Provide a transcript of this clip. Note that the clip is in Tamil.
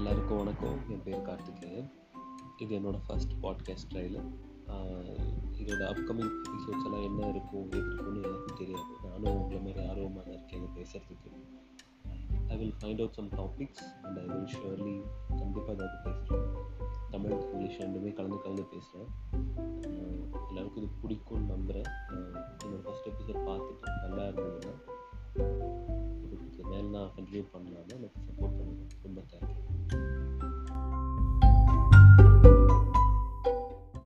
எல்லாருக்கும் வணக்கம். என் பேர் கார்த்திகேயன் இது என்னோடய ஃபர்ஸ்ட் பாட்காஸ்ட் ட்ரைலர் இதோட அப்கமிங் எபிசோட்ஸ் எல்லாம் என்ன இருக்கும் எப்படி இருக்கும்னு எனக்கு தெரியாது. நானும் உங்களை மாதிரி ஆர்வமாக தான் இருக்கேன் இதை பேசுகிறதுக்கு I will find out some topics and I will surely கண்டிப்பாக ஏதாவது பேசுகிறேன் தமிழ் இங்கிலீஷ் ரெண்டுமே கலந்து கலந்து பேசுகிறேன் எல்லாருக்கும் இது பிடிக்கும்னு நம்புகிறேன் என்னோடய ஃபஸ்ட் எபிசோட் பார்த்துட்டு நல்லா இருந்ததுன்னா இதுக்கு மேலே நான் கண்டினியூ பண்ணலாம்னு எனக்கு சப்போர்ட்